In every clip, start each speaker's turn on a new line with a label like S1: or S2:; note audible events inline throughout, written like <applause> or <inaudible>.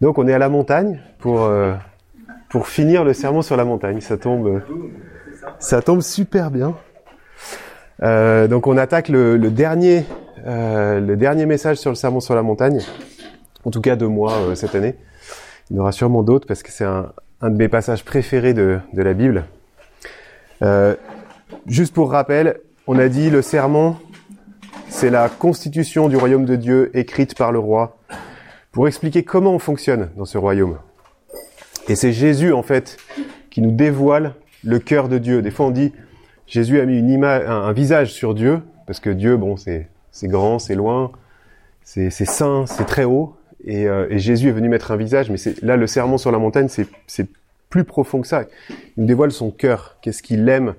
S1: Donc on est à la montagne pour, euh, finir le sermon sur la montagne. Ça tombe, super bien. Euh, donc on attaque le, le dernier, euh, le dernier message sur le sermon sur la montagne. En tout cas de moi cette année. Il y en aura sûrement d'autres parce que c'est un, de mes passages préférés de, de la Bible. Juste pour rappel, on a dit le sermon, c'est la constitution du royaume de Dieu écrite par le roi pour expliquer comment on fonctionne dans ce royaume. Et c'est Jésus, en fait, qui nous dévoile le cœur de Dieu. Des fois, on dit, Jésus a mis une image, un, visage sur Dieu, parce que Dieu, bon, c'est, grand, c'est loin, c'est, saint, c'est très haut. Et, euh, et, Jésus est venu mettre un visage, mais là, le sermon sur la montagne, c'est, c'est plus profond que ça. Il nous dévoile son cœur, qu'est-ce qu'il aime,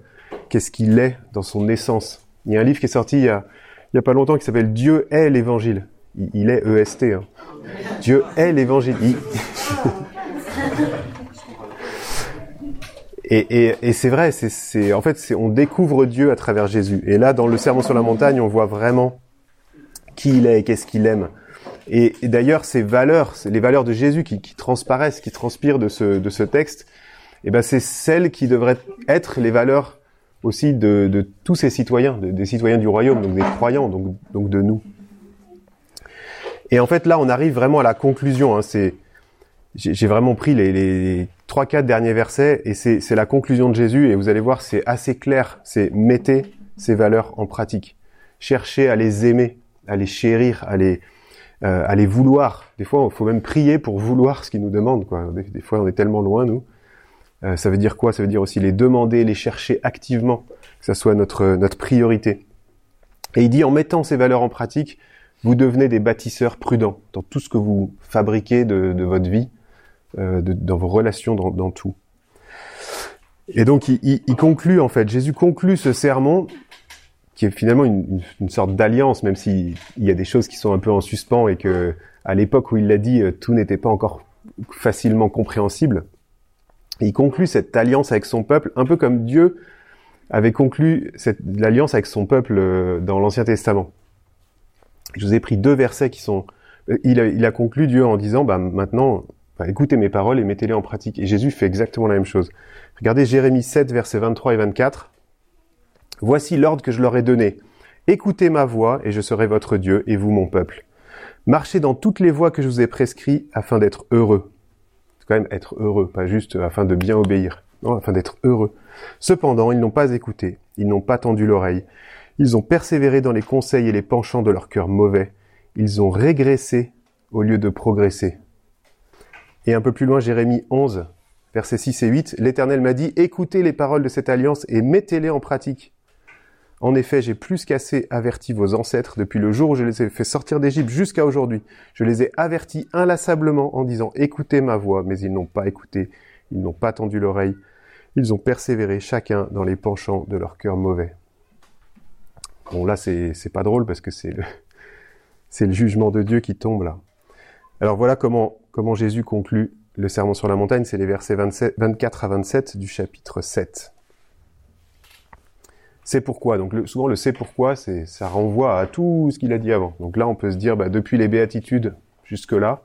S1: qu'est-ce qu'il est dans son essence? Il y a un livre qui est sorti il y a, il y a pas longtemps qui s'appelle Dieu est l'évangile. Il, est EST. Hein. Dieu est l'évangile. Il... <laughs> et, c'est vrai, c'est, en fait, on découvre Dieu à travers Jésus. Et là, dans le Sermon sur la montagne, on voit vraiment qui il est et qu'est-ce qu'il aime. Et, d'ailleurs, ces valeurs, les valeurs de Jésus qui, transparaissent, qui transpirent de ce, texte, eh ben, c'est celles qui devraient être les valeurs aussi de, tous ces citoyens, de, des citoyens du royaume, donc des croyants, donc de nous. Et en fait, là, on arrive vraiment à la conclusion. Hein, c'est, j'ai vraiment pris les, les trois, quatre derniers versets et c'est la conclusion de Jésus. Et vous allez voir, c'est assez clair. C'est mettez ces valeurs en pratique. Cherchez à les aimer, à les chérir, à les, euh, à les vouloir. Des fois, il faut même prier pour vouloir ce qu'ils nous demandent. Quoi. Des, des, fois, on est tellement loin, nous. Euh, ça veut dire quoi? Ça veut dire aussi les demander, les chercher activement, que ça soit notre, notre priorité. Et il dit, en mettant ces valeurs en pratique, vous devenez des bâtisseurs prudents dans tout ce que vous fabriquez de, votre vie, euh, dans vos relations, dans, tout. Et donc, il, il, il, conclut, en fait, Jésus conclut ce sermon, qui est finalement une, sorte d'alliance, même s'il y a des choses qui sont un peu en suspens et que, à l'époque où il l'a dit, tout n'était pas encore facilement compréhensible. il conclut cette alliance avec son peuple, un peu comme Dieu avait conclu l'alliance avec son peuple euh, dans l'Ancien Testament. Je vous ai pris deux versets qui sont. euh, Il a, il a conclu Dieu en disant, bah maintenant, écoutez mes paroles et mettez-les en pratique. Et Jésus fait exactement la même chose. Regardez Jérémie 7, versets 23 et 24. Voici l'ordre que je leur ai donné. Écoutez ma voix et je serai votre Dieu et vous mon peuple. Marchez dans toutes les voies que je vous ai prescrites afin d'être heureux. C'est quand même être heureux, pas juste afin de bien obéir. Non, afin d'être heureux. Cependant, ils n'ont pas écouté, ils n'ont pas tendu l'oreille. Ils ont persévéré dans les conseils et les penchants de leur cœur mauvais. Ils ont régressé au lieu de progresser. Et un peu plus loin, Jérémie 11, versets 6 et 8, l'Éternel m'a dit, écoutez les paroles de cette alliance et mettez-les en pratique. En effet, j'ai plus qu'assez averti vos ancêtres depuis le jour où je les ai fait sortir d'Égypte jusqu'à aujourd'hui. Je les ai avertis inlassablement en disant, écoutez ma voix, mais ils n'ont pas écouté, ils n'ont pas tendu l'oreille, ils ont persévéré chacun dans les penchants de leur cœur mauvais. Bon, là, c'est, pas drôle parce que c'est le, <laughs> le jugement de Dieu qui tombe là. Alors voilà comment, comment Jésus conclut le sermon sur la montagne, c'est les versets 27, 24 à 27 du chapitre 7. C'est pourquoi. Donc souvent le c'est pourquoi, ça renvoie à tout ce qu'il a dit avant. Donc là, on peut se dire, bah, depuis les béatitudes jusque-là,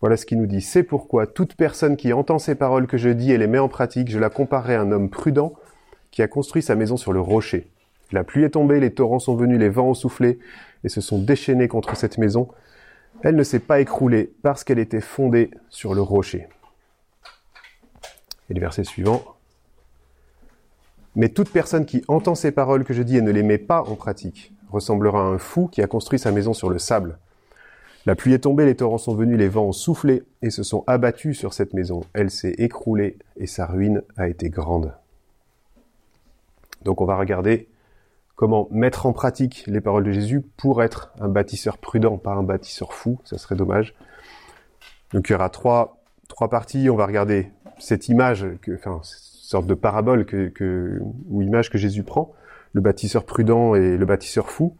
S1: voilà ce qu'il nous dit. C'est pourquoi toute personne qui entend ces paroles que je dis et les met en pratique, je la comparerai à un homme prudent qui a construit sa maison sur le rocher. La pluie est tombée, les torrents sont venus, les vents ont soufflé et se sont déchaînés contre cette maison. Elle ne s'est pas écroulée parce qu'elle était fondée sur le rocher. Et le verset suivant. Mais toute personne qui entend ces paroles que je dis et ne les met pas en pratique ressemblera à un fou qui a construit sa maison sur le sable. La pluie est tombée, les torrents sont venus, les vents ont soufflé et se sont abattus sur cette maison. Elle s'est écroulée et sa ruine a été grande. Donc on va regarder comment mettre en pratique les paroles de Jésus pour être un bâtisseur prudent, pas un bâtisseur fou, ça serait dommage. Donc il y aura trois, trois parties, on va regarder cette image, enfin, cette sorte de parabole ou image que Jésus prend, le bâtisseur prudent et le bâtisseur fou.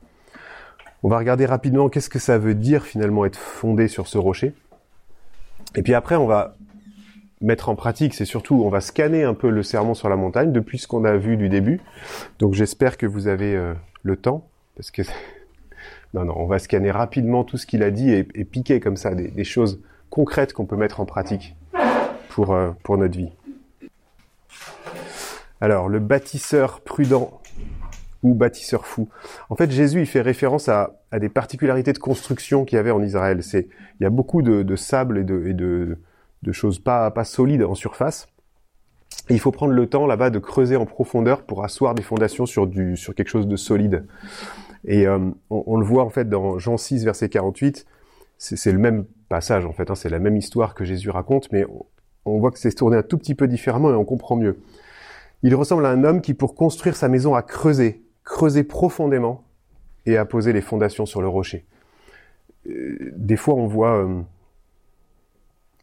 S1: On va regarder rapidement qu'est-ce que ça veut dire finalement être fondé sur ce rocher. Et puis après, on va mettre en pratique, c'est surtout, on va scanner un peu le sermon sur la montagne depuis ce qu'on a vu du début. Donc j'espère que vous avez euh, le temps, parce que <laughs> non, non, on va scanner rapidement tout ce qu'il a dit et, piquer comme ça des, choses concrètes qu'on peut mettre en pratique pour, euh, pour notre vie. Alors, le bâtisseur prudent ou bâtisseur fou. En fait, Jésus, il fait référence à, des particularités de construction qu'il y avait en Israël. C'est, il y a beaucoup de, sable et de, de choses pas, pas solides en surface. Il faut prendre le temps là-bas de creuser en profondeur pour asseoir des fondations sur du, sur quelque chose de solide. Et euh, on, le voit en fait dans Jean 6 verset 48. C'est le même passage en fait, hein, c'est la même histoire que Jésus raconte, mais on, on voit que c'est tourné un tout petit peu différemment et on comprend mieux. Il ressemble à un homme qui, pour construire sa maison, a creusé, creusé profondément et a posé les fondations sur le rocher. Euh, des fois, on voit, euh,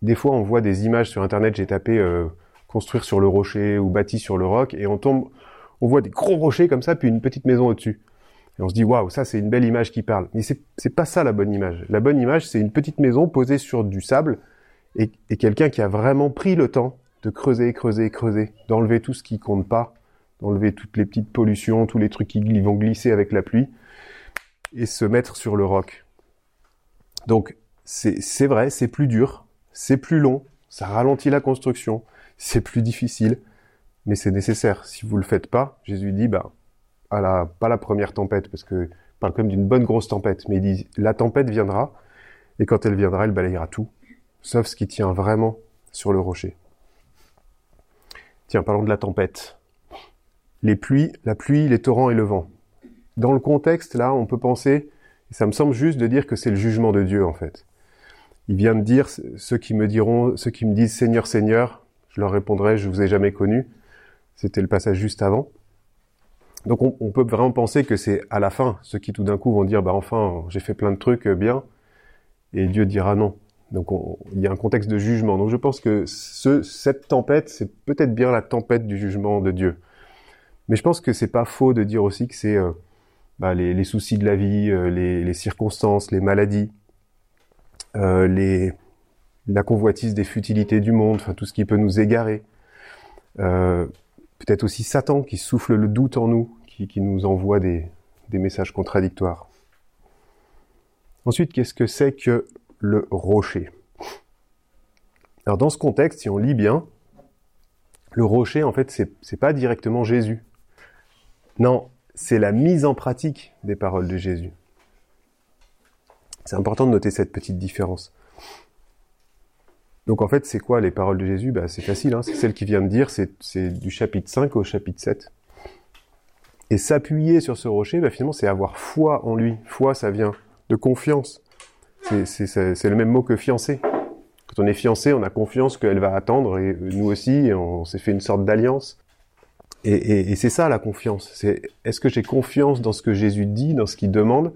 S1: des fois, on voit des images sur Internet. J'ai tapé euh, construire sur le rocher ou bâti sur le roc et on tombe, on voit des gros rochers comme ça, puis une petite maison au-dessus. Et on se dit waouh, ça c'est une belle image qui parle. Mais c'est pas ça la bonne image. La bonne image, c'est une petite maison posée sur du sable et, et quelqu'un qui a vraiment pris le temps de creuser, creuser, creuser, d'enlever tout ce qui compte pas, d'enlever toutes les petites pollutions, tous les trucs qui vont glisser avec la pluie, et se mettre sur le roc. Donc c'est vrai, c'est plus dur, c'est plus long, ça ralentit la construction, c'est plus difficile, mais c'est nécessaire. Si vous le faites pas, Jésus dit, bah, à la, pas la première tempête, parce que il parle quand même d'une bonne grosse tempête, mais il dit, la tempête viendra, et quand elle viendra, elle balayera tout, sauf ce qui tient vraiment sur le rocher. Tiens, parlons de la tempête. Les pluies, la pluie, les torrents et le vent. Dans le contexte, là, on peut penser, ça me semble juste de dire que c'est le jugement de Dieu, en fait. Il vient de dire, ceux qui me diront, ceux qui me disent Seigneur, Seigneur, je leur répondrai, je vous ai jamais connu. C'était le passage juste avant. Donc on, peut vraiment penser que c'est à la fin, ceux qui tout d'un coup vont dire, bah enfin, j'ai fait plein de trucs bien, et Dieu dira non. Donc on, il y a un contexte de jugement. Donc je pense que ce, cette tempête, c'est peut-être bien la tempête du jugement de Dieu. Mais je pense que c'est pas faux de dire aussi que c'est euh, bah, les, soucis de la vie, euh, les, circonstances, les maladies, euh, la convoitise des futilités du monde, enfin tout ce qui peut nous égarer. Euh, peut-être aussi Satan qui souffle le doute en nous, qui, qui nous envoie des, des messages contradictoires. Ensuite, qu'est-ce que c'est que le rocher? Alors dans ce contexte, si on lit bien, le rocher, en fait, c'est pas directement Jésus. Non, c'est la mise en pratique des paroles de Jésus. C'est important de noter cette petite différence. Donc en fait, c'est quoi les paroles de Jésus? Bah, C'est facile, hein, c'est celle qui vient de dire, c'est, du chapitre 5 au chapitre 7. Et s'appuyer sur ce rocher, bah, finalement, c'est avoir foi en lui. Foi, ça vient de confiance. C'est le même mot que fiancé. Quand on est fiancé, on a confiance qu'elle va attendre, et nous aussi, on s'est fait une sorte d'alliance. Et, c'est ça la confiance. Est-ce que j'ai confiance dans ce que Jésus dit, dans ce qu'il demande,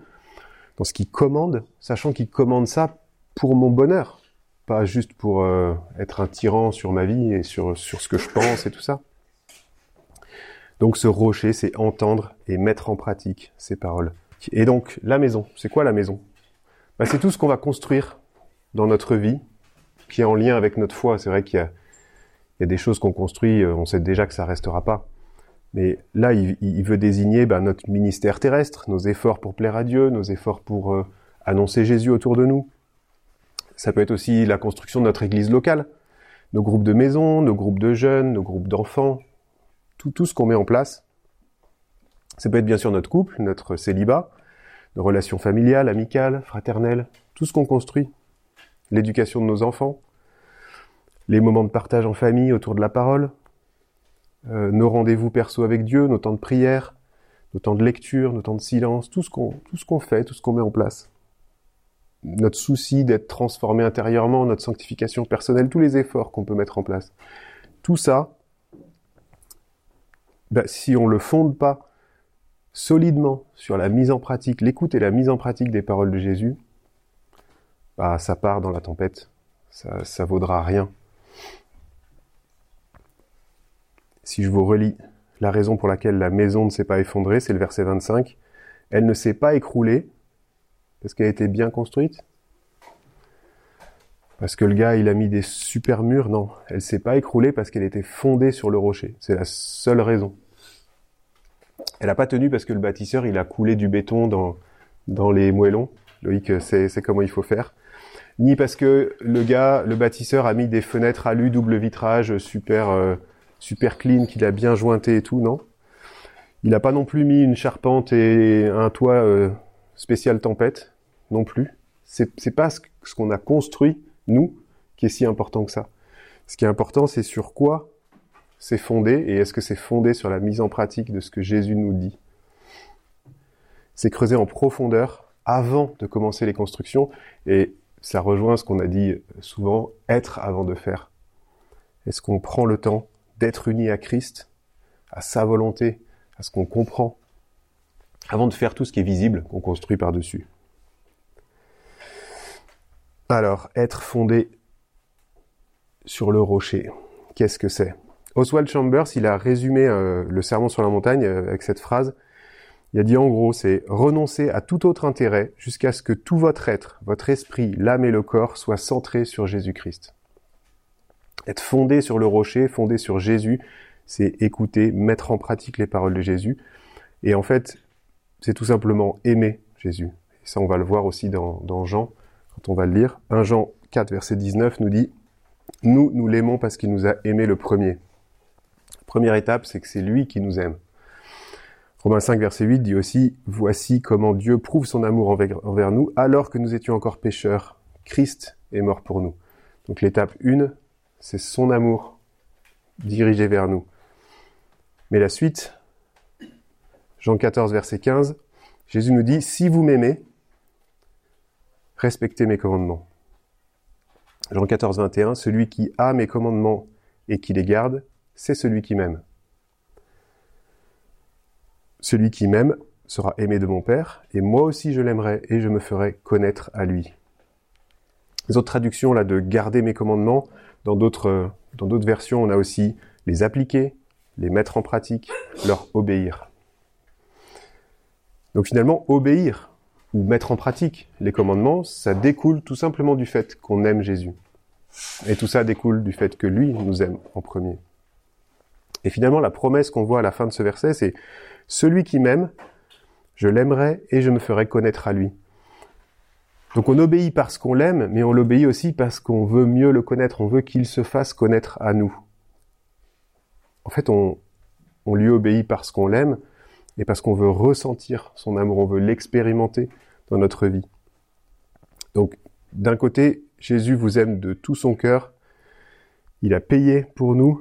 S1: dans ce qu'il commande, sachant qu'il commande ça pour mon bonheur, pas juste pour euh, être un tyran sur ma vie et sur, sur ce que je pense et tout ça. Donc ce rocher, c'est entendre et mettre en pratique ces paroles. Et donc la maison, c'est quoi la maison? Bah, c'est tout ce qu'on va construire dans notre vie qui est en lien avec notre foi. C'est vrai qu'il y a, des choses qu'on construit, euh, on sait déjà que ça restera pas. Mais là, il, veut désigner bah, notre ministère terrestre, nos efforts pour plaire à Dieu, nos efforts pour euh, annoncer Jésus autour de nous. Ça peut être aussi la construction de notre église locale, nos groupes de maisons, nos groupes de jeunes, nos groupes d'enfants, tout, tout ce qu'on met en place. Ça peut être bien sûr notre couple, notre célibat, nos relations familiales, amicales, fraternelles, tout ce qu'on construit, l'éducation de nos enfants, les moments de partage en famille autour de la parole, euh, nos rendez-vous perso avec Dieu, nos temps de prière, nos temps de lecture, nos temps de silence, tout ce qu'on tout ce qu'on fait, tout ce qu'on met en place. Notre souci d'être transformé intérieurement, notre sanctification personnelle, tous les efforts qu'on peut mettre en place. Tout ça, ben, si on le fonde pas solidement sur la mise en pratique, l'écoute et la mise en pratique des paroles de Jésus, bah, ça part dans la tempête. Ça, ça vaudra rien. Si je vous relis la raison pour laquelle la maison ne s'est pas effondrée, c'est le verset 25. Elle ne s'est pas écroulée parce qu'elle a été bien construite. Parce que le gars, il a mis des super murs. Non, elle s'est pas écroulée parce qu'elle était fondée sur le rocher. C'est la seule raison. Elle n'a pas tenu parce que le bâtisseur, il a coulé du béton dans, dans les moellons. Loïc c'est comment il faut faire. ni parce que le gars, le bâtisseur a mis des fenêtres alu double vitrage super euh, super clean qu'il a bien jointé et tout, non? Il n'a pas non plus mis une charpente et un toit euh, spécial tempête, non plus. C'est c'est pas ce qu'on a construit nous qui est si important que ça. Ce qui est important, c'est sur quoi c'est fondé et est-ce que c'est fondé sur la mise en pratique de ce que Jésus nous dit. C'est creuser en profondeur avant de commencer les constructions et ça rejoint ce qu'on a dit souvent, être avant de faire. Est-ce qu'on prend le temps d'être uni à Christ, à sa volonté, à ce qu'on comprend, avant de faire tout ce qui est visible qu'on construit par-dessus Alors, être fondé sur le rocher, qu'est-ce que c'est? Oswald Chambers, il a résumé euh, le sermon sur la montagne euh, avec cette phrase. Il a dit en gros, c'est renoncer à tout autre intérêt jusqu'à ce que tout votre être, votre esprit, l'âme et le corps soient centrés sur Jésus-Christ. Être fondé sur le rocher, fondé sur Jésus, c'est écouter, mettre en pratique les paroles de Jésus. Et en fait, c'est tout simplement aimer Jésus. Et ça, on va le voir aussi dans, Jean, quand on va le lire. 1 Jean 4, verset 19 nous dit, nous, nous l'aimons parce qu'il nous a aimé le premier. Première étape, c'est que c'est lui qui nous aime. Romains 5, verset 8 dit aussi, Voici comment Dieu prouve son amour envers nous, alors que nous étions encore pécheurs. Christ est mort pour nous. Donc l'étape 1, c'est son amour dirigé vers nous. Mais la suite, Jean 14, verset 15, Jésus nous dit, Si vous m'aimez, respectez mes commandements. Jean 14, 21, Celui qui a mes commandements et qui les garde, c'est celui qui m'aime. Celui qui m'aime sera aimé de mon Père, et moi aussi je l'aimerai et je me ferai connaître à lui. Les autres traductions là de garder mes commandements, dans d'autres versions, on a aussi les appliquer, les mettre en pratique, leur obéir. Donc finalement, obéir ou mettre en pratique les commandements, ça découle tout simplement du fait qu'on aime Jésus. Et tout ça découle du fait que lui nous aime en premier. Et finalement, la promesse qu'on voit à la fin de ce verset, c'est celui qui m'aime, je l'aimerai et je me ferai connaître à lui. Donc on obéit parce qu'on l'aime, mais on l'obéit aussi parce qu'on veut mieux le connaître, on veut qu'il se fasse connaître à nous. En fait, on, lui obéit parce qu'on l'aime et parce qu'on veut ressentir son amour, on veut l'expérimenter dans notre vie. Donc d'un côté, Jésus vous aime de tout son cœur, il a payé pour nous,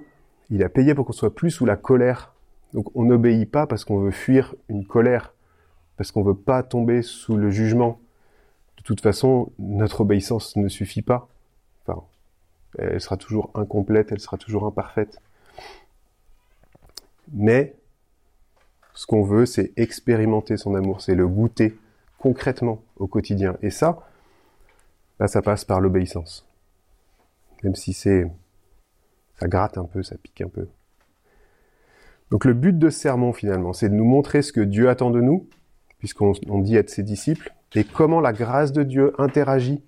S1: il a payé pour qu'on soit plus sous la colère donc on n'obéit pas parce qu'on veut fuir une colère, parce qu'on veut pas tomber sous le jugement. De toute façon, notre obéissance ne suffit pas. Enfin, elle sera toujours incomplète, elle sera toujours imparfaite. Mais ce qu'on veut, c'est expérimenter son amour, c'est le goûter concrètement au quotidien. Et ça, ça passe par l'obéissance. Même si c'est, ça gratte un peu, ça pique un peu. Donc le but de ce sermon finalement, c'est de nous montrer ce que Dieu attend de nous, puisqu'on dit être ses disciples, et comment la grâce de Dieu interagit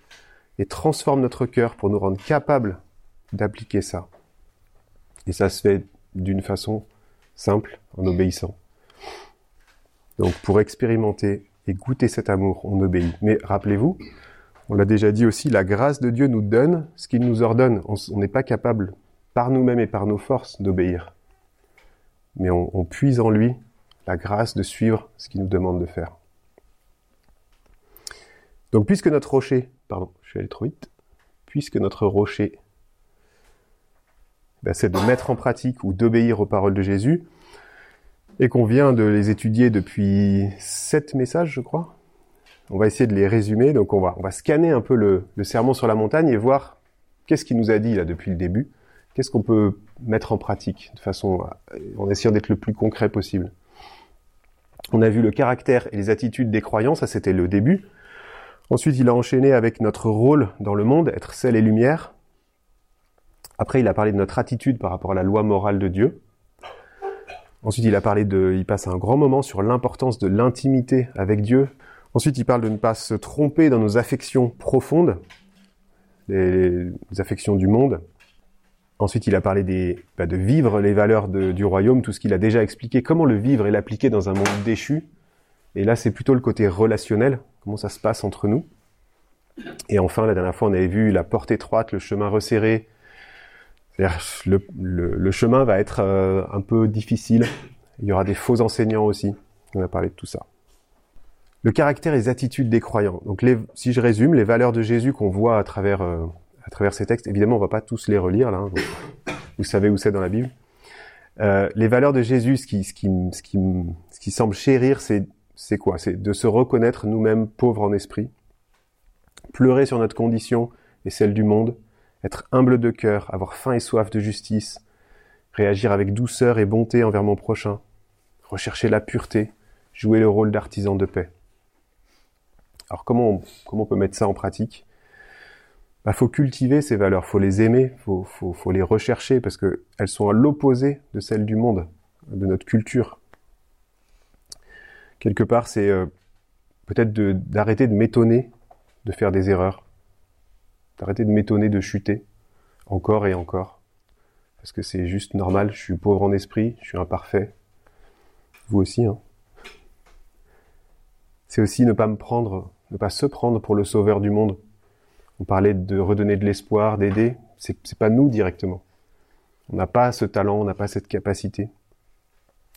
S1: et transforme notre cœur pour nous rendre capables d'appliquer ça. Et ça se fait d'une façon simple, en obéissant. Donc pour expérimenter et goûter cet amour, on obéit. Mais rappelez-vous, on l'a déjà dit aussi, la grâce de Dieu nous donne ce qu'il nous ordonne. On n'est pas capable, par nous-mêmes et par nos forces, d'obéir mais on, puise en lui la grâce de suivre ce qu'il nous demande de faire. Donc puisque notre rocher, pardon, je suis allé trop vite, puisque notre rocher, ben, c'est de mettre en pratique ou d'obéir aux paroles de Jésus, et qu'on vient de les étudier depuis sept messages, je crois. On va essayer de les résumer, donc on va, on va scanner un peu le, le sermon sur la montagne et voir qu'est-ce qu'il nous a dit là depuis le début, qu'est-ce qu'on peut mettre en pratique de façon, en essayant d'être le plus concret possible. On a vu le caractère et les attitudes des croyants, ça c'était le début. Ensuite, il a enchaîné avec notre rôle dans le monde, être sel et lumière. Après, il a parlé de notre attitude par rapport à la loi morale de Dieu. Ensuite, il a parlé de, il passe un grand moment sur l'importance de l'intimité avec Dieu. Ensuite, il parle de ne pas se tromper dans nos affections profondes, les affections du monde. Ensuite, il a parlé des, bah, de vivre les valeurs du royaume, tout ce qu'il a déjà expliqué, comment le vivre et l'appliquer dans un monde déchu? Et là, c'est plutôt le côté relationnel, comment ça se passe entre nous. Et enfin, la dernière fois, on avait vu la porte étroite, le chemin resserré. Le, chemin va être euh, un peu difficile. Il y aura des faux enseignants aussi. On a parlé de tout ça. Le caractère et les attitudes des croyants. Donc, si je résume, les valeurs de Jésus qu'on voit à travers euh, à travers ces textes. Évidemment, on va pas tous les relire là. Hein, vous savez où c'est dans la Bible. Euh, les valeurs de Jésus, ce qui, ce qui, ce qui, ce qui semble chérir, c'est, c'est quoi? C'est de se reconnaître nous-mêmes pauvres en esprit, pleurer sur notre condition et celle du monde, être humble de cœur, avoir faim et soif de justice, réagir avec douceur et bonté envers mon prochain, rechercher la pureté, jouer le rôle d'artisan de paix. Alors comment on, comment on peut mettre ça en pratique? Bah, faut cultiver ces valeurs, faut les aimer, faut, faut, les rechercher parce que elles sont à l'opposé de celles du monde, de notre culture. Quelque part, c'est euh, peut-être d'arrêter de, m'étonner de faire des erreurs, d'arrêter de m'étonner de chuter encore et encore, parce que c'est juste normal. Je suis pauvre en esprit, je suis imparfait. Vous aussi, hein. C'est aussi ne pas me prendre, ne pas se prendre pour le sauveur du monde on parlait de redonner de l'espoir, d'aider. C'est, c'est pas nous directement. On n'a pas ce talent, on n'a pas cette capacité.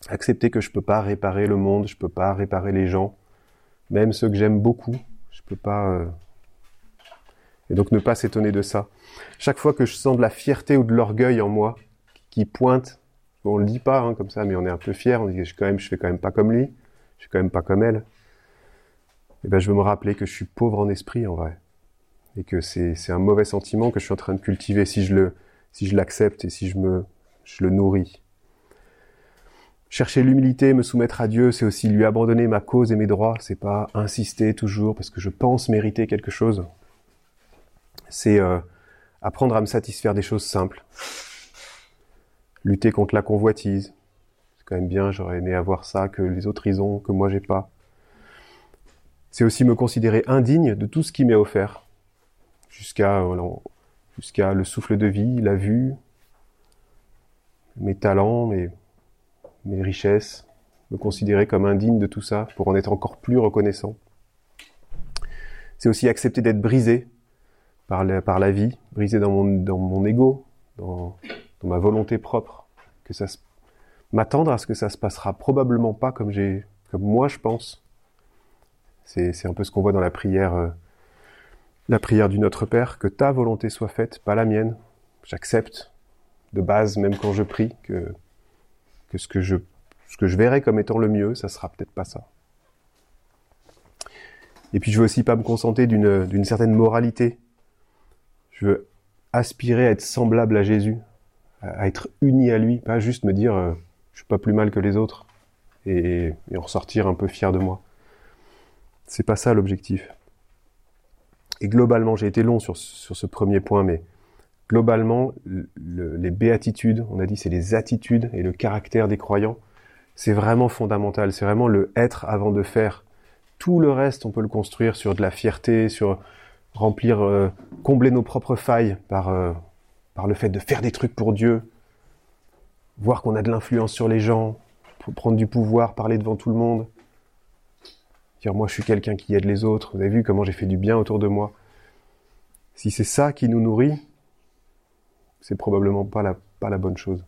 S1: Accepter que je peux pas réparer le monde, je peux pas réparer les gens, même ceux que j'aime beaucoup, je peux pas. Euh, et donc ne pas s'étonner de ça. Chaque fois que je sens de la fierté ou de l'orgueil en moi qui pointe, on le dit pas hein, comme ça, mais on est un peu fier. On dit je quand même, je fais quand même pas comme lui, je suis quand même pas comme elle. Et eh ben je veux me rappeler que je suis pauvre en esprit en vrai et que c'est un mauvais sentiment que je suis en train de cultiver si je le si je l'accepte et si je me je le nourris. Chercher l'humilité, me soumettre à Dieu, c'est aussi lui abandonner ma cause et mes droits. C'est pas insister toujours parce que je pense mériter quelque chose. C'est euh, apprendre à me satisfaire des choses simples. Lutter contre la convoitise. C'est quand même bien. J'aurais aimé avoir ça que les autres ils ont, que moi j'ai pas. C'est aussi me considérer indigne de tout ce qui m'est offert jusqu'à jusqu'à le souffle de vie, la vue, mes talents, mes, mes richesses, me considérer comme indigne de tout ça pour en être encore plus reconnaissant. C'est aussi accepter d'être brisé par la, par la vie, brisé dans mon, dans mon ego, dans, ma volonté propre, que ça m'attendre à ce que ça se passera probablement pas comme j'ai, comme moi je pense. C'est, c'est un peu ce qu'on voit dans la prière euh, la prière du Notre Père, que ta volonté soit faite, pas la mienne. J'accepte de base, même quand je prie, que, que ce que je verrai comme étant le mieux, ça sera peut-être pas ça. Et puis je veux aussi pas me contenter d'une certaine moralité. Je veux aspirer à être semblable à Jésus, à, être uni à lui, pas juste me dire euh, je suis pas plus mal que les autres et, en ressortir un peu fier de moi. C'est pas ça l'objectif. Et globalement, j'ai été long sur ce premier point, mais globalement, les béatitudes, on a dit c'est les attitudes et le caractère des croyants, c'est vraiment fondamental. C'est vraiment le être avant de faire. Tout le reste, on peut le construire sur de la fierté, sur remplir, euh, combler nos propres failles par, euh, par le fait de faire des trucs pour Dieu, voir qu'on a de l'influence sur les gens, prendre du pouvoir, parler devant tout le monde dire moi je suis quelqu'un qui aide les autres, vous avez vu comment j'ai fait du bien autour de moi. Si c'est ça qui nous nourrit, c'est probablement pas la, pas la bonne chose.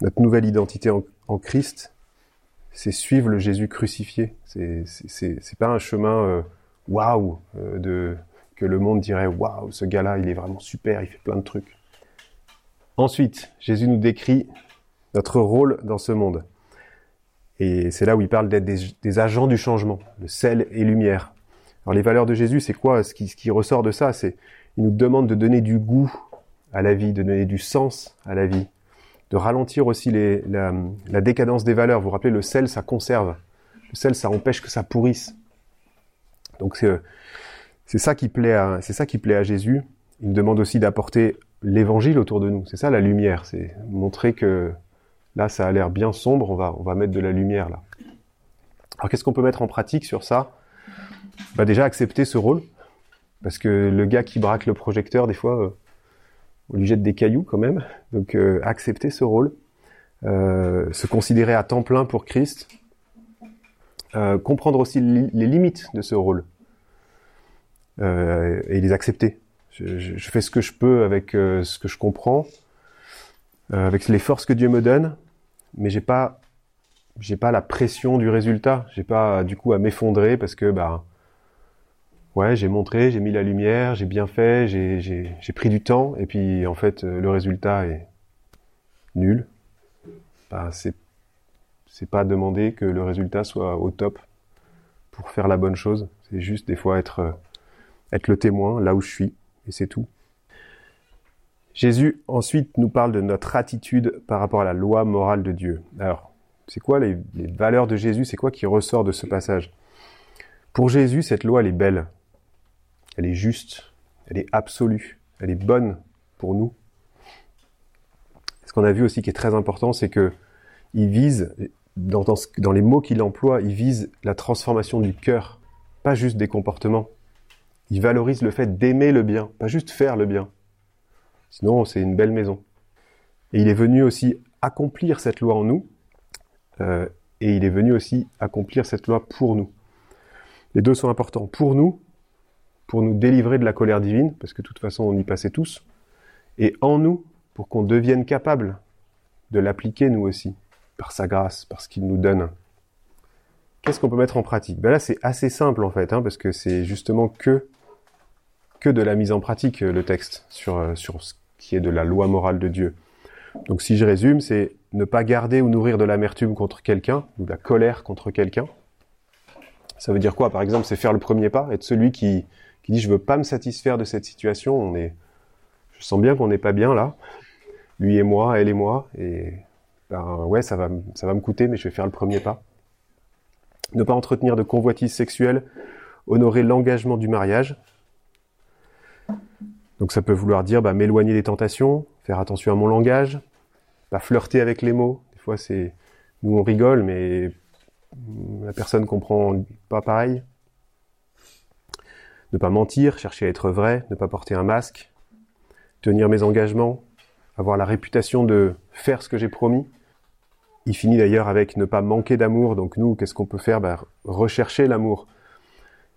S1: Notre nouvelle identité en, Christ, c'est suivre le Jésus crucifié. C'est c'est pas un chemin euh, waouh euh, de que le monde dirait waouh ce gars-là il est vraiment super, il fait plein de trucs. Ensuite, Jésus nous décrit notre rôle dans ce monde. Et c'est là où il parle d'être des, agents du changement, le sel et lumière. Alors les valeurs de Jésus, c'est quoi? Ce qui, ce qui ressort de ça C'est il nous demande de donner du goût à la vie, de donner du sens à la vie, de ralentir aussi la, décadence des valeurs. Vous vous rappelez, le sel, ça conserve. Le sel, ça empêche que ça pourrisse. Donc c'est ça qui plaît à ça qui plaît à Jésus. Il nous demande aussi d'apporter l'évangile autour de nous. C'est ça la lumière, c'est montrer que Là, ça a l'air bien sombre, on va, on va mettre de la lumière là. Alors qu'est-ce qu'on peut mettre en pratique sur ça? Bah déjà accepter ce rôle, parce que le gars qui braque le projecteur, des fois, euh, on lui jette des cailloux quand même. Donc euh, accepter ce rôle, euh, se considérer à temps plein pour Christ, comprendre aussi les limites de ce rôle. euh, et les accepter. Je, je, je, fais ce que je peux avec euh, ce que je comprends, euh, avec les forces que Dieu me donne, mais j'ai pas j'ai pas la pression du résultat. J'ai pas du coup à m'effondrer parce que bah ouais j'ai montré, j'ai mis la lumière, j'ai bien fait, j'ai pris du temps et puis en fait le résultat est nul. Bah c'est c'est pas demander que le résultat soit au top pour faire la bonne chose. C'est juste des fois être, euh, être le témoin là où je suis, et c'est tout. Jésus ensuite nous parle de notre attitude par rapport à la loi morale de Dieu. Alors, c'est quoi les, les, valeurs de Jésus? C'est quoi qui ressort de ce passage? Pour Jésus, cette loi, elle est belle. Elle est juste. Elle est absolue. Elle est bonne pour nous. Ce qu'on a vu aussi qui est très important, c'est que il vise dans, les mots qu'il emploie, il vise la transformation du cœur, pas juste des comportements. Il valorise le fait d'aimer le bien, pas juste faire le bien. Sinon, c'est une belle maison. Et il est venu aussi accomplir cette loi en nous, euh, et il est venu aussi accomplir cette loi pour nous. Les deux sont importants. Pour nous, pour nous délivrer de la colère divine, parce que de toute façon on y passait tous, et en nous, pour qu'on devienne capable de l'appliquer nous aussi par sa grâce, par ce qu'il nous donne. Qu'est-ce qu'on peut mettre en pratique? Ben Là, c'est assez simple en fait, hein, parce que c'est justement que que de la mise en pratique le texte sur euh, sur ce qui est de la loi morale de Dieu. Donc, si je résume, c'est ne pas garder ou nourrir de l'amertume contre quelqu'un ou de la colère contre quelqu'un. Ça veut dire quoi? Par exemple, c'est faire le premier pas, être celui qui qui dit je veux pas me satisfaire de cette situation. On est, je sens bien qu'on n'est pas bien là, lui et moi, elle et moi, et ben ouais, ça va, me coûter, mais je vais faire le premier pas. Ne pas entretenir de convoitise sexuelle, honorer l'engagement du mariage. Donc ça peut vouloir dire bah, m'éloigner des tentations, faire attention à mon langage, pas flirter avec les mots. Des fois c'est nous on rigole, mais la personne comprend pas pareil. Ne pas mentir, chercher à être vrai, ne pas porter un masque, tenir mes engagements, avoir la réputation de faire ce que j'ai promis. Il finit d'ailleurs avec ne pas manquer d'amour. Donc nous, qu'est-ce qu'on peut faire? Ben, Rechercher l'amour.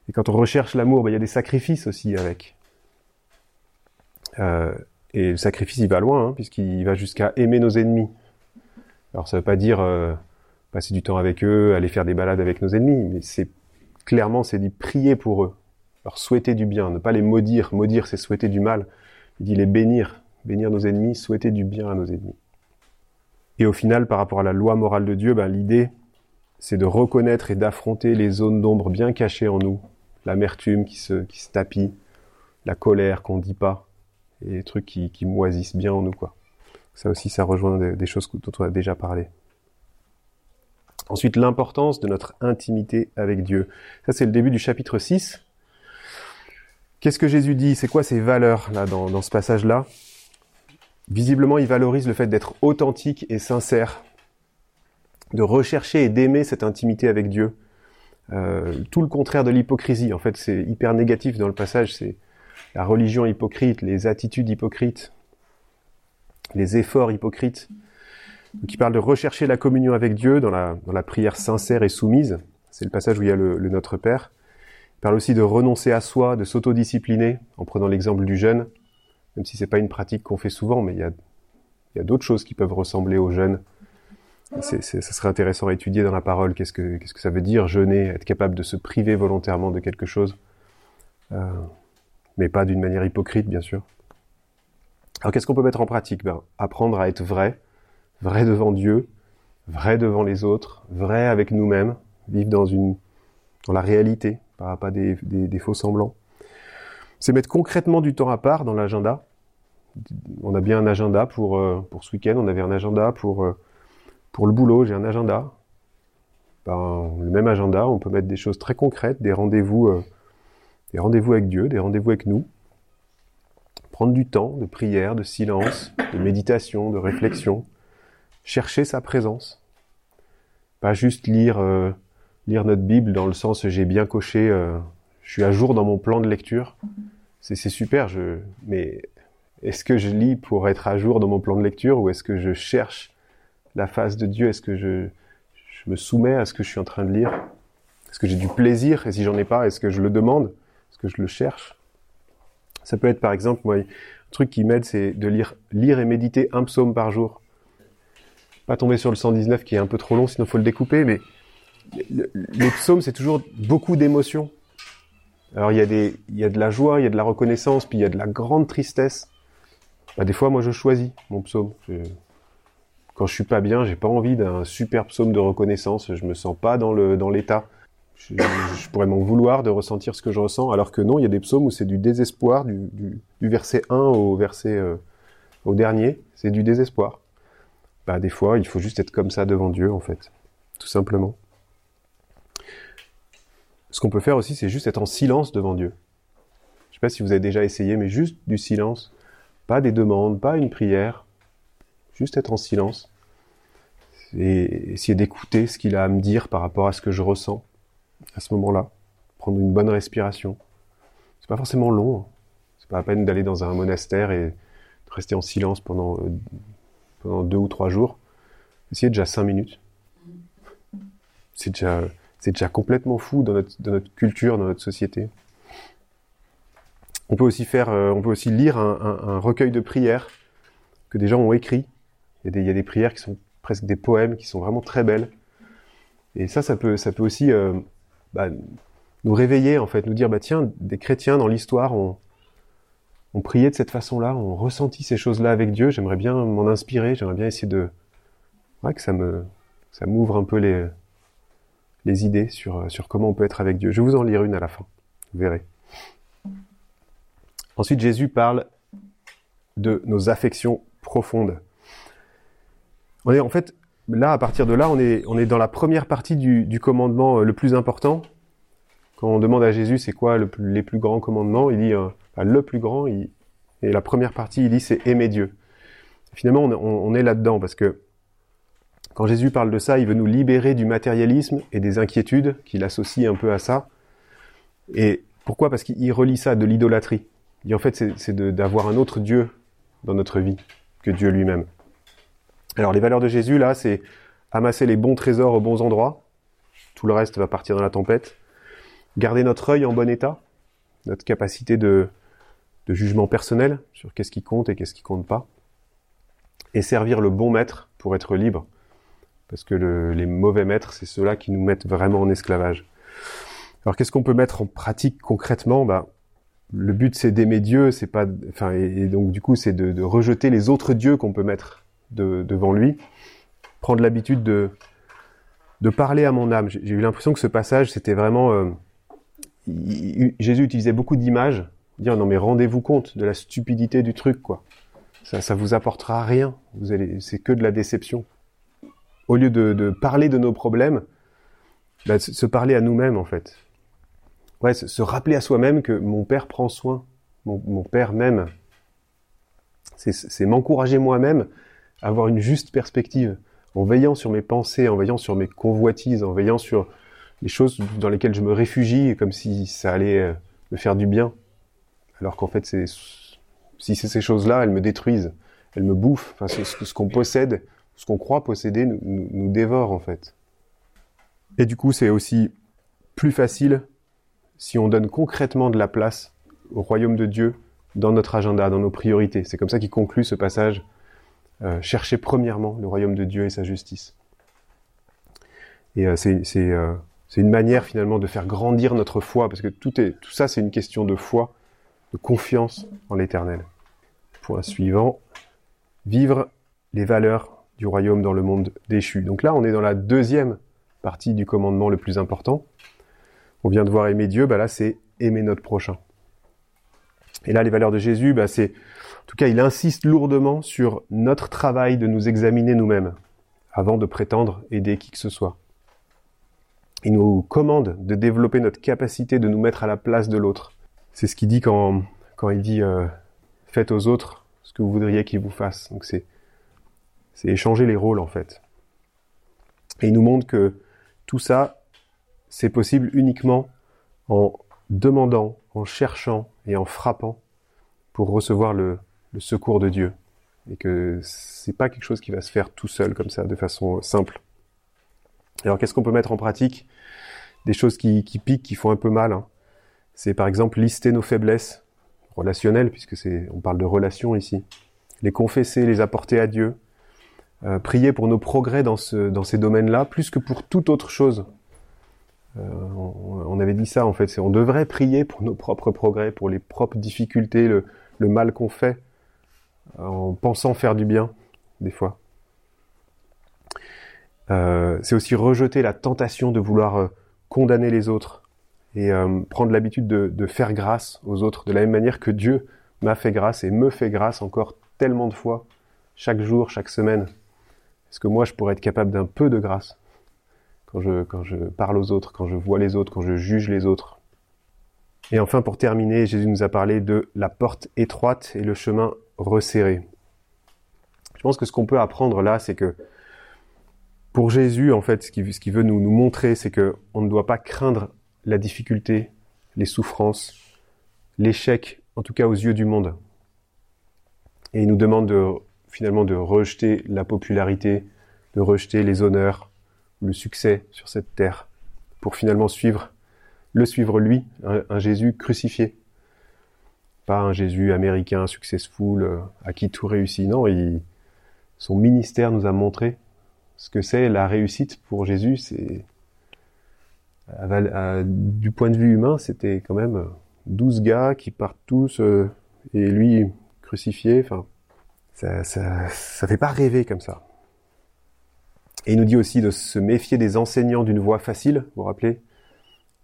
S1: Et quand on recherche l'amour, ben, il y a des sacrifices aussi avec. Euh, et le sacrifice, il va loin, hein, puisqu'il va jusqu'à aimer nos ennemis. Alors ça ne veut pas dire euh, passer du temps avec eux, aller faire des balades avec nos ennemis, mais c'est clairement, c'est dit prier pour eux, leur souhaiter du bien, ne pas les maudire. Maudire, c'est souhaiter du mal. Il dit les bénir, bénir nos ennemis, souhaiter du bien à nos ennemis. Et au final, par rapport à la loi morale de Dieu, ben, l'idée, c'est de reconnaître et d'affronter les zones d'ombre bien cachées en nous, l'amertume qui se, qui se tapit, la colère qu'on dit pas, et les trucs qui, qui moisissent bien en nous, quoi. Ça aussi, ça rejoint des, des choses dont on a déjà parlé. Ensuite, l'importance de notre intimité avec Dieu. Ça, c'est le début du chapitre 6. Qu'est-ce que Jésus dit? C'est quoi ses valeurs, là, dans, ce passage-là? Visiblement, il valorise le fait d'être authentique et sincère, de rechercher et d'aimer cette intimité avec Dieu. Euh, tout le contraire de l'hypocrisie. En fait, c'est hyper négatif dans le passage. C'est la religion hypocrite, les attitudes hypocrites, les efforts hypocrites. Donc, il parle de rechercher la communion avec Dieu dans la, prière sincère et soumise. C'est le passage où il y a le Notre Père. Parle aussi de renoncer à soi, de s'autodiscipliner, en prenant l'exemple du jeûne même si c'est pas une pratique qu'on fait souvent, mais il y a, d'autres choses qui peuvent ressembler au jeûne. C'est, serait intéressant à étudier dans la parole. Qu'est-ce que, ça veut dire jeûner, être capable de se priver volontairement de quelque chose, euh, mais pas d'une manière hypocrite, bien sûr. Alors, qu'est-ce qu'on peut mettre en pratique? Ben, Apprendre à être vrai, vrai devant Dieu, vrai devant les autres, vrai avec nous-mêmes, vivre dans la réalité, pas, des faux semblants c'est mettre concrètement du temps à part dans l'agenda. On a bien un agenda pour, euh, pour ce week-end, on avait un agenda pour, euh, pour le boulot, j'ai un agenda. Ben, le même agenda, on peut mettre des choses très concrètes, des rendez-vous, euh, des rendez-vous avec Dieu, des rendez-vous avec nous. Prendre du temps de prière, de silence, de méditation, de réflexion. Chercher sa présence. Pas juste lire, lire notre Bible dans le sens j'ai bien coché je suis à jour dans mon plan de lecture. C'est super, je, mais est-ce que je lis pour être à jour dans mon plan de lecture ou est-ce que je cherche la face de Dieu? Est-ce que je, je me soumets à ce que je suis en train de lire? Est-ce que j'ai du plaisir? Et si j'en ai pas, est-ce que je le demande? Parce que je le cherche? Ça peut être par exemple, moi, un truc qui m'aide, c'est de lire, lire et méditer un psaume par jour. Pas tomber sur le 119 qui est un peu trop long, sinon faut le découper, mais les psaumes, c'est toujours beaucoup d'émotions. Alors il y, a de la joie, il y a de la reconnaissance, puis il y a de la grande tristesse. Bah, des fois, moi, je choisis mon psaume. Quand je suis pas bien, j'ai pas envie d'un super psaume de reconnaissance. Je me sens pas dans l'état. Je, pourrais m'en vouloir de ressentir ce que je ressens, alors que non, il y a des psaumes où c'est du désespoir, du, du, verset 1 au verset euh, au dernier, c'est du désespoir. Bah des fois, il faut juste être comme ça devant Dieu, en fait, tout simplement. Ce qu'on peut faire aussi, c'est juste être en silence devant Dieu. Je sais pas si vous avez déjà essayé, mais juste du silence, pas des demandes, pas une prière, juste être en silence et essayer d'écouter ce qu'il a à me dire par rapport à ce que je ressens à ce moment-là. Prendre une bonne respiration. C'est pas forcément long. Hein. C'est pas la peine d'aller dans un monastère et de rester en silence pendant, euh, pendant deux ou trois jours. Essayez déjà cinq minutes. C'est déjà, c'est déjà complètement fou dans notre, culture, dans notre société. On peut aussi faire, euh, on peut aussi lire un, recueil de prières que des gens ont écrit. Il y, a des, prières qui sont presque des poèmes qui sont vraiment très belles. Et ça, ça peut, ça peut aussi euh, bah, nous réveiller en fait, nous dire bah tiens, des chrétiens dans l'histoire ont, ont prié de cette façon-là, ont ressenti ces choses-là avec Dieu. J'aimerais bien m'en inspirer, j'aimerais bien essayer de, ouais, que ça me, ça m'ouvre un peu les, les idées sur sur comment on peut être avec Dieu. Je vais vous en lire une à la fin, vous verrez. Ensuite, Jésus parle de nos affections profondes. On est en fait là, à partir de là, on est, on est dans la première partie du, commandement euh, le plus important. Quand on demande à Jésus c'est quoi le les plus grands commandements, il dit euh, le plus grand, et la première partie, il dit c'est aimer Dieu. Finalement, on est là-dedans parce que quand Jésus parle de ça, il veut nous libérer du matérialisme et des inquiétudes qu'il associe un peu à ça. Et pourquoi? Parce qu'il relie ça de l'idolâtrie. En fait, c'est d'avoir un autre Dieu dans notre vie que Dieu lui-même. Alors les valeurs de Jésus, là, c'est amasser les bons trésors aux bons endroits. Tout le reste va partir dans la tempête. Garder notre œil en bon état, notre capacité de, de jugement personnel sur qu'est-ce qui compte et qu'est-ce qui compte pas. Et servir le bon maître pour être libre. Parce que le, les mauvais maîtres, c'est ceux-là qui nous mettent vraiment en esclavage. Alors qu'est-ce qu'on peut mettre en pratique concrètement? Bah, Le but c'est d'aimer Dieu, c'est pas, enfin, et, donc du coup c'est de, de rejeter les autres dieux qu'on peut mettre devant lui, prendre l'habitude de, de parler à mon âme. J'ai eu l'impression que ce passage, c'était vraiment... Euh, Jésus utilisait beaucoup d'images, dire non mais rendez-vous compte de la stupidité du truc, quoi. Ça, ça vous apportera rien. Vous allez, c'est que de la déception. Au lieu de, parler de nos problèmes, bah, se parler à nous-mêmes en fait. Ouais, se, rappeler à soi-même que mon père prend soin, mon, père m'aime. C'est m'encourager moi-même avoir une juste perspective, en veillant sur mes pensées, en veillant sur mes convoitises, en veillant sur les choses dans lesquelles je me réfugie, comme si ça allait euh, me faire du bien. Alors qu'en fait, si c'est ces choses-là, elles me détruisent, elles me bouffent. Enfin, ce, qu'on possède, ce qu'on croit posséder, nous, nous, dévore en fait. Et du coup, c'est aussi plus facile si on donne concrètement de la place au royaume de Dieu dans notre agenda, dans nos priorités. C'est comme ça qu'il conclut ce passage euh, chercher premièrement le royaume de Dieu et sa justice. Et euh, c'est euh, une manière finalement de faire grandir notre foi, parce que tout, est, tout ça c'est une question de foi, de confiance en l'éternel. Point suivant, vivre les valeurs du royaume dans le monde déchu. Donc là on est dans la deuxième partie du commandement le plus important. On vient de voir aimer Dieu, bah là c'est aimer notre prochain. Et là les valeurs de Jésus, bah c'est en tout cas, il insiste lourdement sur notre travail de nous examiner nous-mêmes avant de prétendre aider qui que ce soit. Il nous commande de développer notre capacité de nous mettre à la place de l'autre. C'est ce qu'il dit quand, quand il dit euh, faites aux autres ce que vous voudriez qu'ils vous fassent. Donc c'est c'est échanger les rôles en fait. Et il nous montre que tout ça, c'est possible uniquement en demandant, en cherchant et en frappant pour recevoir le, secours de Dieu et que c'est pas quelque chose qui va se faire tout seul comme ça de façon simple. Alors qu'est-ce qu'on peut mettre en pratique? Des choses qui, qui, piquent, qui font un peu mal. Hein. c'est par exemple lister nos faiblesses relationnelles, puisque c'est, on parle de relations ici, les confesser, les apporter à Dieu, euh, prier pour nos progrès dans, ce, dans ces domaines-là, plus que pour toute autre chose. Euh, on, avait dit ça en fait, c'est on devrait prier pour nos propres progrès, pour les propres difficultés, le, mal qu'on fait, en pensant faire du bien, des fois. Euh, c'est aussi rejeter la tentation de vouloir euh, condamner les autres et euh, prendre l'habitude de, de, faire grâce aux autres de la même manière que Dieu m'a fait grâce et me fait grâce encore tellement de fois, chaque jour, chaque semaine. Est-ce que moi je pourrais être capable d'un peu de grâce quand je, parle aux autres, quand je vois les autres, quand je juge les autres Et enfin, pour terminer, Jésus nous a parlé de la porte étroite et le chemin resserré. Je pense que ce qu'on peut apprendre là, c'est que pour Jésus, en fait, ce qu'il veut nous, nous montrer, c'est que on ne doit pas craindre la difficulté, les souffrances, l'échec, en tout cas aux yeux du monde. Et il nous demande de, finalement de rejeter la popularité, de rejeter les honneurs, le succès sur cette terre, pour finalement suivre, le suivre lui, un, Jésus crucifié. Pas un Jésus américain, successful, euh, à qui tout réussit. Non, il, son ministère nous a montré ce que c'est la réussite pour Jésus, c'est du point de vue humain, c'était quand même 12 gars qui partent tous euh, et lui crucifié. Enfin, ça, ça, fait pas rêver comme ça. Et il nous dit aussi de se méfier des enseignants d'une voie facile. Vous vous rappelez?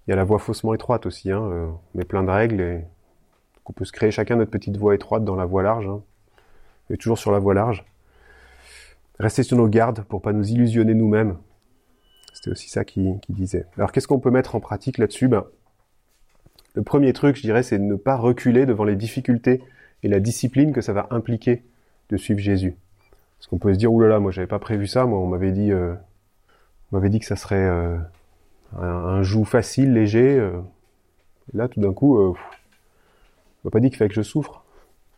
S1: Il y a la voie faussement étroite aussi. Hein, euh, on met plein de règles et on peut se créer chacun notre petite voie étroite dans la voie large. Hein, et toujours sur la voie large. Rester sur nos gardes pour pas nous illusionner nous-mêmes. C'était aussi ça qu'il qui disait. Alors qu'est-ce qu'on peut mettre en pratique là-dessus? Ben, Le premier truc, je dirais, c'est de ne pas reculer devant les difficultés et la discipline que ça va impliquer de suivre Jésus. Parce qu'on peut se dire, oulala, là là, moi j'avais pas prévu ça, moi on m'avait dit, euh, m'avait dit que ça serait euh, un, un, joug facile, léger. Euh. là, tout d'un coup, euh, on m'a pas dit qu'il fallait que je souffre.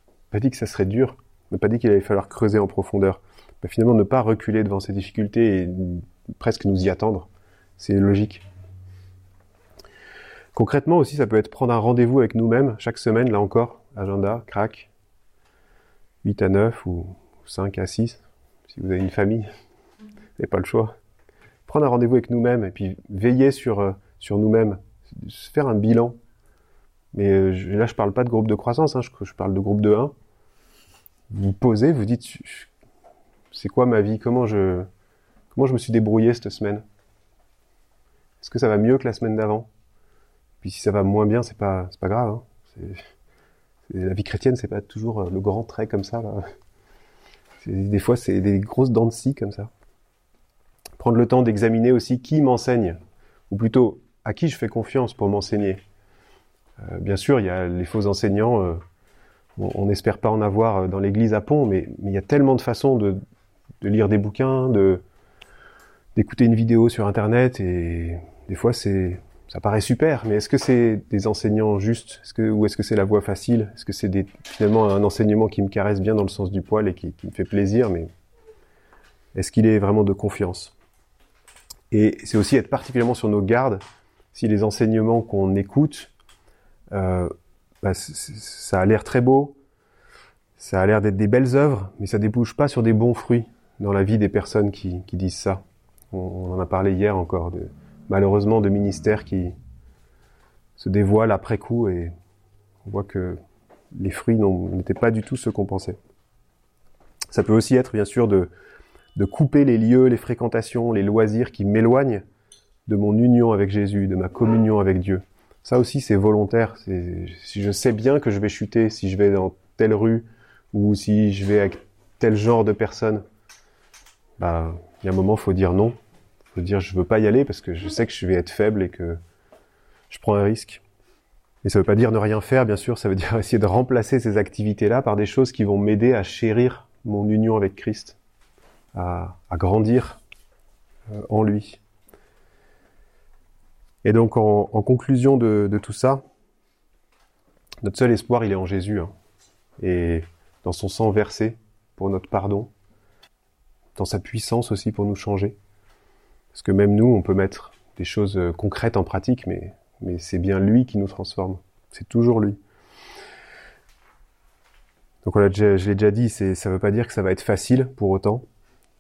S1: On m'a pas dit que ça serait dur. On m'a pas dit qu'il allait falloir creuser en profondeur bah, finalement ne pas reculer devant ces difficultés et presque nous y attendre. C'est logique. Concrètement aussi, ça peut être prendre un rendez-vous avec nous-mêmes chaque semaine, là encore, agenda, crack, 8 à 9 ou 5 à 6, si vous avez une famille, vous pas le choix. Prendre un rendez-vous avec nous-mêmes et puis veiller sur, euh, sur nous-mêmes, faire un bilan. Mais euh, là, je parle pas de groupe de croissance, hein, je, je parle de groupe de 1. Vous posez, vous dites, c'est quoi ma vie? Comment je comment je me suis débrouillé cette semaine? Est-ce que ça va mieux que la semaine d'avant? Puis si ça va moins bien, c'est pas pas grave. Hein. La vie chrétienne, c'est pas toujours euh, le grand trait comme ça. Là. Des fois, c'est des grosses dents de scie comme ça. Prendre le temps d'examiner aussi qui m'enseigne, ou plutôt à qui je fais confiance pour m'enseigner. Euh, bien sûr, il y a les faux enseignants. Euh, on n'espère pas en avoir dans l'église à Pont, mais, il y a tellement de façons de, lire des bouquins, d'écouter une vidéo sur internet et des fois c'est ça paraît super, mais est-ce que c'est des enseignants justes? Ou est-ce que c'est la voie facile? Est-ce que c'est finalement un enseignement qui me caresse bien dans le sens du poil et qui, me fait plaisir, mais est-ce qu'il est vraiment de confiance? Et c'est aussi être particulièrement sur nos gardes. Si les enseignements qu'on écoute, euh, bah, ça a l'air très beau, ça a l'air d'être des belles œuvres, mais ça débouche pas sur des bons fruits dans la vie des personnes qui, disent ça. On, on, en a parlé hier encore, de, malheureusement, de ministères qui se dévoilent après coup et on voit que les fruits n'étaient pas du tout ce qu'on pensait. Ça peut aussi être, bien sûr, de, couper les lieux, les fréquentations, les loisirs qui m'éloignent de mon union avec Jésus, de ma communion avec Dieu. Ça aussi, c'est volontaire. Si je sais bien que je vais chuter, si je vais dans telle rue, ou si je vais avec tel genre de personne, bah, il y a un moment, faut dire non. Dire, je veux pas y aller parce que je sais que je vais être faible et que je prends un risque. Et ça veut pas dire ne rien faire, bien sûr. Ça veut dire <laughs> essayer de remplacer ces activités-là par des choses qui vont m'aider à chérir mon union avec Christ, à, à grandir euh, en lui. Et donc, en, en conclusion de, de, tout ça, notre seul espoir, il est en Jésus, hein, et dans son sang versé pour notre pardon, dans sa puissance aussi pour nous changer. Parce que même nous, on peut mettre des choses concrètes en pratique, mais, c'est bien lui qui nous transforme. C'est toujours lui. Donc voilà, je, l'ai déjà dit, ça ne veut pas dire que ça va être facile pour autant.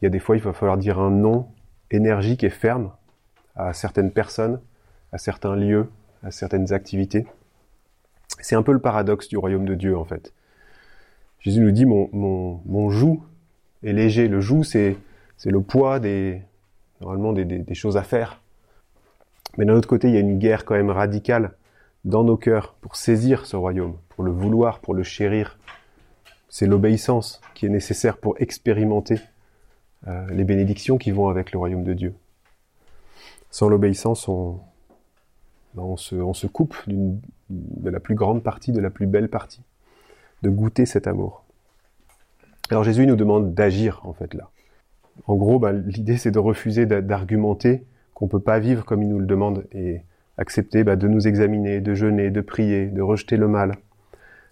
S1: Il y a des fois, il va falloir dire un non énergique et ferme à certaines personnes, à certains lieux, à certaines activités. C'est un peu le paradoxe du royaume de Dieu en fait. Jésus nous dit mon, mon, joug est léger. Le joug, c'est le poids des, normalement des, choses à faire. Mais d'un autre côté, il y a une guerre quand même radicale dans nos cœurs pour saisir ce royaume, pour le vouloir, pour le chérir. C'est l'obéissance qui est nécessaire pour expérimenter euh, les bénédictions qui vont avec le royaume de Dieu. Sans l'obéissance, on, ben, se, on se coupe de la plus grande partie, de la plus belle partie, de goûter cet amour. Alors Jésus nous demande d'agir en fait là. En gros, ben, l'idée c'est de refuser d'argumenter qu'on peut pas vivre comme il nous le demande et accepter ben, de nous examiner, de jeûner, de prier, de rejeter le mal,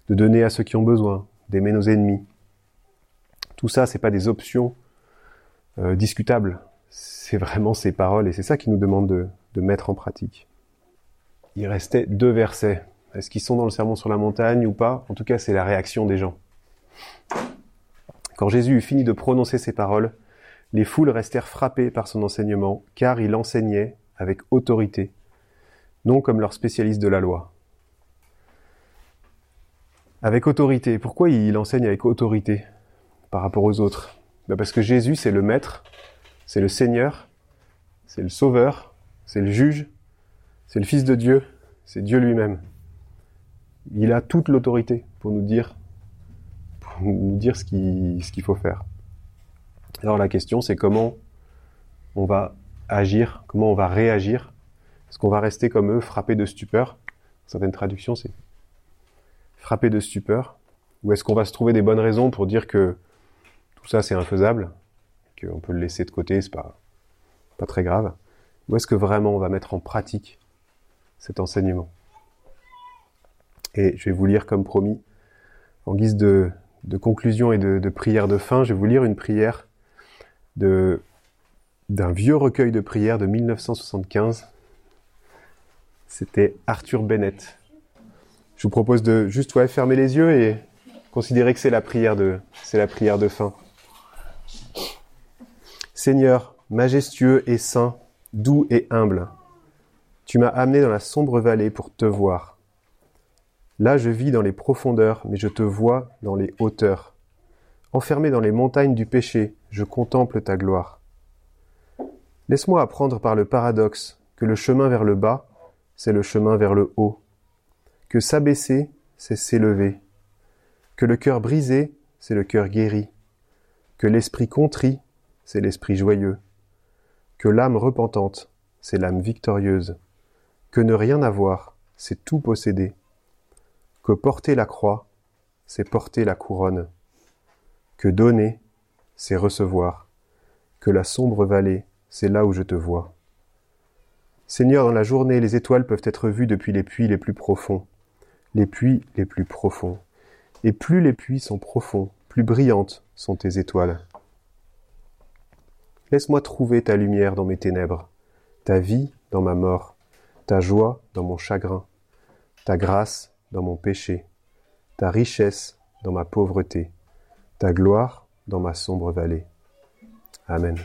S1: de donner à ceux qui ont besoin, d'aimer nos ennemis. Tout ça, c'est pas des options euh, discutables. C'est vraiment ces paroles et c'est ça qui nous demande de, de mettre en pratique. Il restait deux versets. Est-ce qu'ils sont dans le sermon sur la montagne ou pas? En tout cas, c'est la réaction des gens. Quand Jésus eut fini de prononcer ces paroles, les foules restèrent frappées par son enseignement, car il enseignait avec autorité, non comme leur spécialiste de la loi. Avec autorité. Pourquoi il enseigne avec autorité par rapport aux autres? Ben Parce que Jésus, c'est le Maître, c'est le Seigneur, c'est le Sauveur, c'est le Juge, c'est le Fils de Dieu, c'est Dieu lui-même. Il a toute l'autorité pour nous dire, pour nous dire ce qu'il ce qu'il faut faire. Alors la question, c'est comment on va agir, comment on va réagir? Est-ce qu'on va rester comme eux, frappés de stupeur? Certaines traductions, c'est frappé de stupeur. Ou est-ce qu'on va se trouver des bonnes raisons pour dire que tout ça c'est infaisable, qu'on peut le laisser de côté, c'est pas, pas très grave? Ou est-ce que vraiment on va mettre en pratique cet enseignement? Et je vais vous lire comme promis, en guise de, conclusion et de, prière de fin, je vais vous lire une prière d'un vieux recueil de prières de 1975. C'était Arthur Bennett je vous propose de juste ouais, fermer les yeux et considérer que c'est la prière de c'est la prière de fin. Seigneur, majestueux et saint, doux et humble, tu m'as amené dans la sombre vallée pour te voir. Là, je vis dans les profondeurs, mais je te vois dans les hauteurs. Enfermé dans les montagnes du péché, je contemple ta gloire. Laisse-moi apprendre par le paradoxe que le chemin vers le bas, c'est le chemin vers le haut. Que s'abaisser, c'est s'élever, que le cœur brisé, c'est le cœur guéri, que l'esprit contrit, c'est l'esprit joyeux, que l'âme repentante, c'est l'âme victorieuse, que ne rien avoir, c'est tout posséder, que porter la croix, c'est porter la couronne, que donner, c'est recevoir, que la sombre vallée, c'est là où je te vois. Seigneur, dans la journée, les étoiles peuvent être vues depuis les puits les plus profonds les puits les plus profonds. Et plus les puits sont profonds, plus brillantes sont tes étoiles. Laisse-moi trouver ta lumière dans mes ténèbres, ta vie dans ma mort, ta joie dans mon chagrin, ta grâce dans mon péché, ta richesse dans ma pauvreté, ta gloire dans ma sombre vallée. Amen.